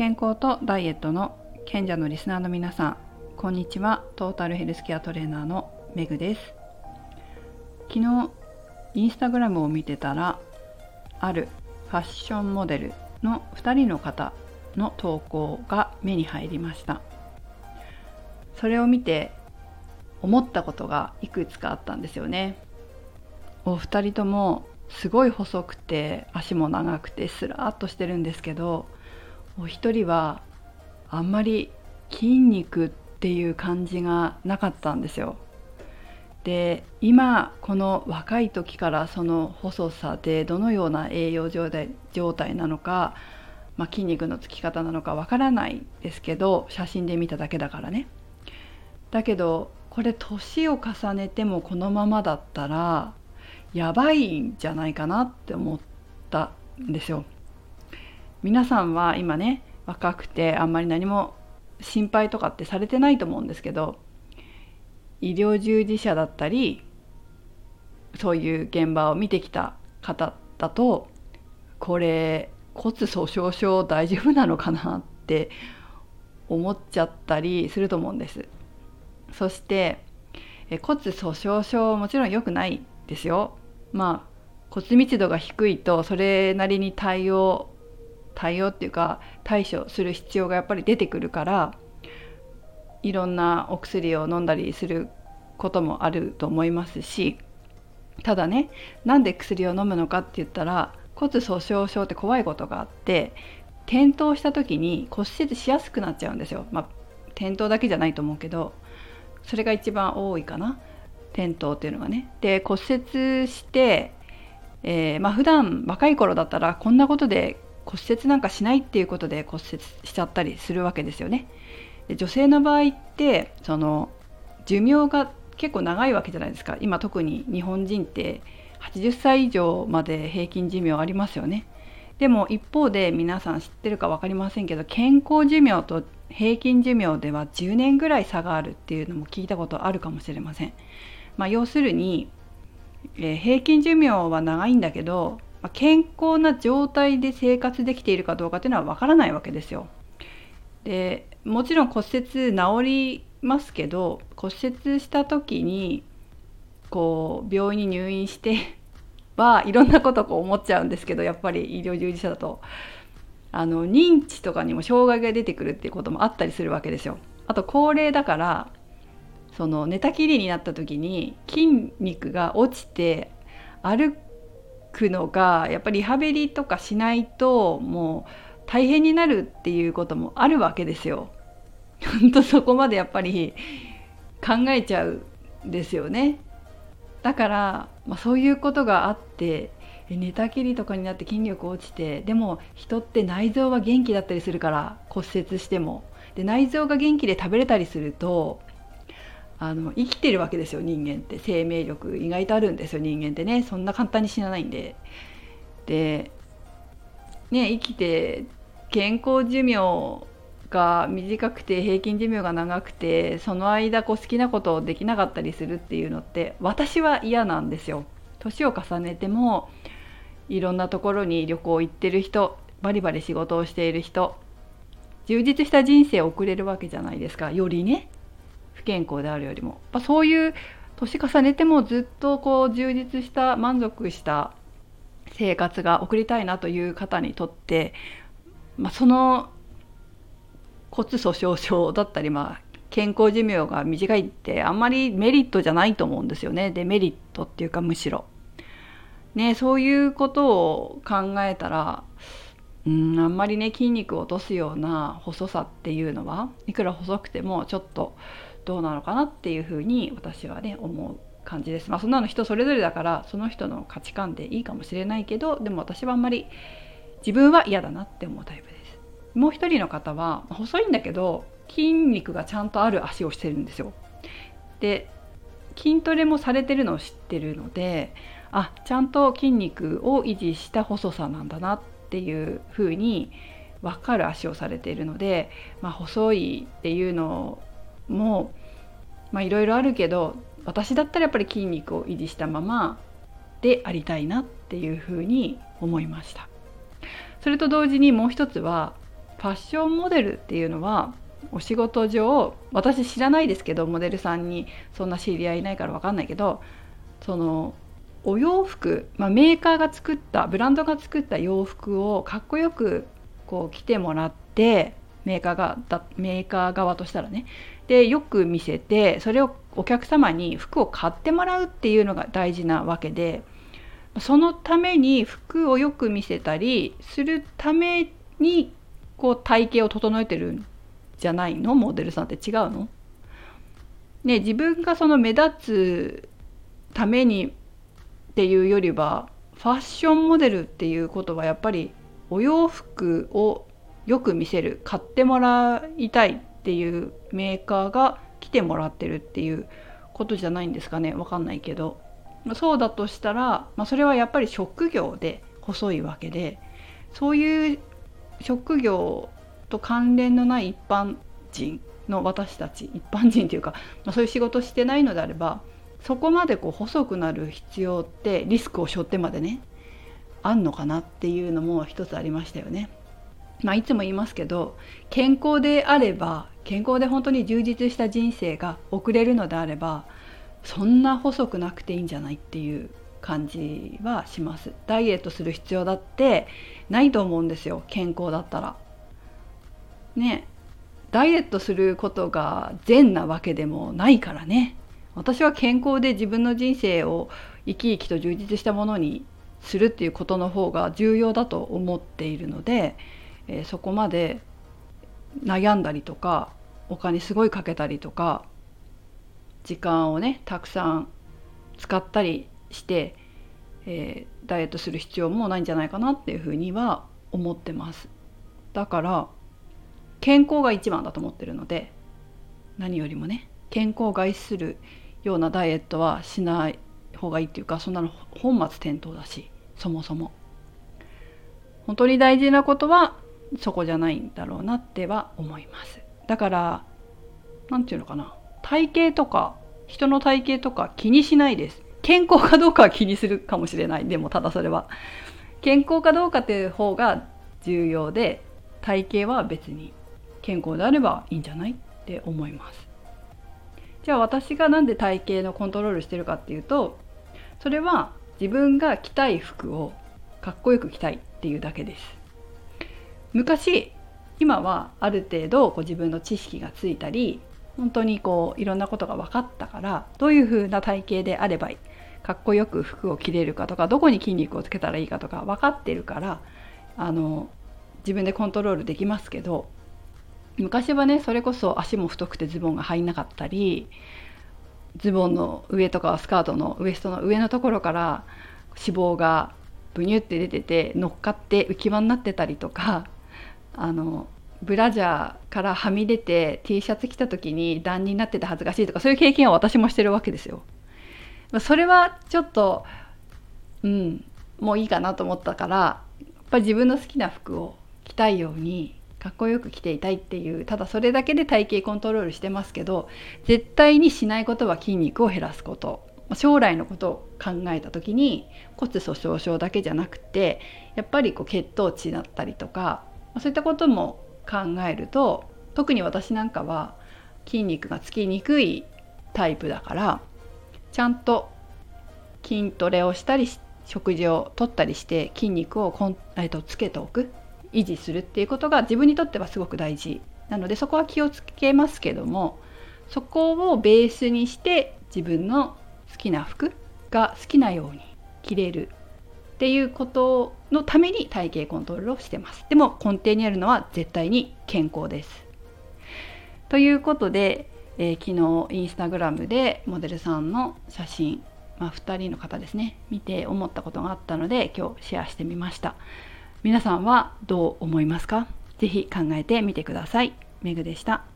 健康とダイエットの賢者のリスナーの皆さんこんにちは。トータルヘルスケアトレーナーのメグです。昨日インスタグラムを見てたらあるファッションモデルの2人の方の投稿が目に入りました。それを見て思ったことがいくつかあったんですよね。お二人ともすごい細くて足も長くてスラーっとしてるんですけどお一人はあんまり筋肉っていう感じがなかったんですよ。で今この若い時からその細さでどのような栄養状態状態なのか、まあ、筋肉のつき方なのかわからないですけど写真で見ただけだからね。だけどこれ年を重ねてもこのままだったらやばいんじゃないかなって思ったんですよ。皆さんは今ね若くてあんまり何も心配とかってされてないと思うんですけど医療従事者だったりそういう現場を見てきた方だとこれ骨粗しょう症大丈夫なのかなって思っちゃったりすると思うんです。そして骨粗しょう症もちろん良くないですよ。まあ骨密度が低いとそれなりに対応対応っていうか対処する必要がやっぱり出てくるからいろんなお薬を飲んだりすることもあると思いますしただねなんで薬を飲むのかって言ったら骨粗しょう症って怖いことがあって転倒した時に骨折しやすくなっちゃうんですよ。まあ、転倒だけじゃないと思うけどそれが一番多いかな転倒っていうのがね。で骨折して、えーまあ普段若い頃だったらこんなことで骨折なんかしないっていうことで骨折しちゃったりするわけですよね。で女性の場合ってその寿命が結構長いわけじゃないですか今特に日本人って80歳以上まで平均寿命ありますよね。でも一方で皆さん知ってるか分かりませんけど健康寿命と平均寿命では10年ぐらい差があるっていうのも聞いたことあるかもしれません。まあ、要するに、えー、平均寿命は長いんだけどまあ健康な状態で生活できているかどうかっていうのはわからないわけですよ。でもちろん骨折治りますけど骨折した時にこう病院に入院して はいろんなことこう思っちゃうんですけどやっぱり医療従事者だとあの認知とかにも障害が出てくるっていうこともあったりするわけですよ。あと高齢だからその寝たきりになった時に筋肉が落ちて歩くのがやっぱりリハビリとかしないともう大変になるっていうこともあるわけですよ。本当そこまでやっぱり考えちゃうんですよね。だから、まあ、そういうことがあって寝たきりとかになって筋力落ちてでも人って内臓は元気だったりするから骨折してもで内臓が元気で食べれたりするとあの生きてるわけですよ人間って生命力意外とあるんですよ人間ってねそんな簡単に死なないんで。でね生きて健康寿命が短くて平均寿命が長くてその間こう好きなことをできなかったりするっていうのって私は嫌なんですよ。年を重ねてもいろんなところに旅行行ってる人バリバリ仕事をしている人充実した人生を送れるわけじゃないですかよりね不健康であるよりも、まあ、そういう年重ねてもずっとこう充実した満足した生活が送りたいなという方にとって、まあ、その骨粗しょう症だったり、まあ、健康寿命が短いってあんまりメリットじゃないと思うんですよねデメリットっていうかむしろ。ね、そういうことを考えたらうんあんまりね筋肉を落とすような細さっていうのはいくら細くてもちょっとどうなのかなっていうふうに私はね思う感じです。まあそんなの人それぞれだからその人の価値観でいいかもしれないけどでも私はあんまり自分は嫌だなって思うタイプです。もう一人の方は細いんだけど筋肉がちゃんとある足をしてるんですよ。で筋トレもされてるのを知ってるのであちゃんと筋肉を維持した細さなんだなっていうふうに分かる足をされているので、まあ、細いっていうのもいろいろあるけど私だったらやっぱり筋肉を維持したままでありたいなっていうふうに思いました。それと同時にもう一つはファッションモデルっていうのはお仕事上私知らないですけどモデルさんにそんな知り合いいないから分かんないけどそのお洋服、まあ、メーカーが作ったブランドが作った洋服をかっこよくこう着てもらってメーカーがだメーカー側としたらね。でよく見せてそれをお客様に服を買ってもらうっていうのが大事なわけでそのために服をよく見せたりするためにこう体型を整えてるんじゃないの？モデルさんって違うの？ね自分がその目立つためにっていうよりはファッションモデルっていうことはやっぱりお洋服をよく見せる買ってもらいたいっていうメーカーが来てもらってるっていうことじゃないんですかねわかんないけどそうだとしたら、まあ、それはやっぱり職業で細いわけでそういう職業と関連のない一般人の私たち一般人というか、まあ、そういう仕事してないのであればそこまでこう細くなる必要ってリスクを背負ってまでねあんのかなっていうのも一つありましたよね。まあ、いつも言いますけど健康であれば健康で本当に充実した人生が送れるのであればそんな細くなくていいんじゃないっていう感じはします。ダイエットする必要だってないと思うんですよ。健康だったら。ねダイエットすることが善なわけでもないからね。私は健康で自分の人生を生き生きと充実したものにするっていうことの方が重要だと思っているのでえー、そこまで悩んだりとかお金すごいかけたりとか時間をねたくさん使ったりして、えー、ダイエットする必要もないんじゃないかなっていうふうには思ってます。だから健康が一番だと思ってるので何よりもね健康を害するようなダイエットはしない方がいいっていうかそんなの本末転倒だしそもそも。本当に大事なことはそこじゃないんだろうなっては思います。だから何て言うのかな。体型とか人の体型とか気にしないです。健康かどうかは気にするかもしれない。でもただそれは。健康かどうかっていう方が重要で体型は別に健康であればいいんじゃないって思います。じゃあ私が何で体型のコントロールしてるかっていうとそれは自分が着たい服をかっこよく着たいっていうだけです。昔今はある程度こう自分の知識がついたり本当にこういろんなことが分かったからどういう風な体型であればいいかっこよく服を着れるかとかどこに筋肉をつけたらいいかとか分かってるからあの自分でコントロールできますけど昔はねそれこそ足も太くてズボンが入んなかったりズボンの上とかスカートのウエストの上のところから脂肪がブニュって出てて乗っかって浮き輪になってたりとかあのブラジャーからはみ出て T シャツ着た時に段になってて恥ずかしいとかそういう経験は私もしてるわけですよ。それはちょっとうんもういいかなと思ったからやっぱ自分の好きな服を着たいようにかっこよく着ていたいっていうただそれだけで体型コントロールしてますけど絶対にしないことは筋肉を減らすこと将来のことを考えた時に骨粗しょう症だけじゃなくてやっぱりこう血糖値だったりとかそういったことも考えると特に私なんかは筋肉がつきにくいタイプだからちゃんと筋トレをしたり食事をとったりして筋肉をこん、えー、とつけておく維持するっていうことが自分にとってはすごく大事。なのでそこは気をつけますけどもそこをベースにして自分の好きな服が好きなように着れるっていうことのために体型コントロールをしてますでも根底にあるのは絶対に健康ですということで、えー、昨日インスタグラムでモデルさんの写真、まあ、2人の方ですね見て思ったことがあったので今日シェアしてみました皆さんはどう思いますか？是非考えてみてください。めぐでした。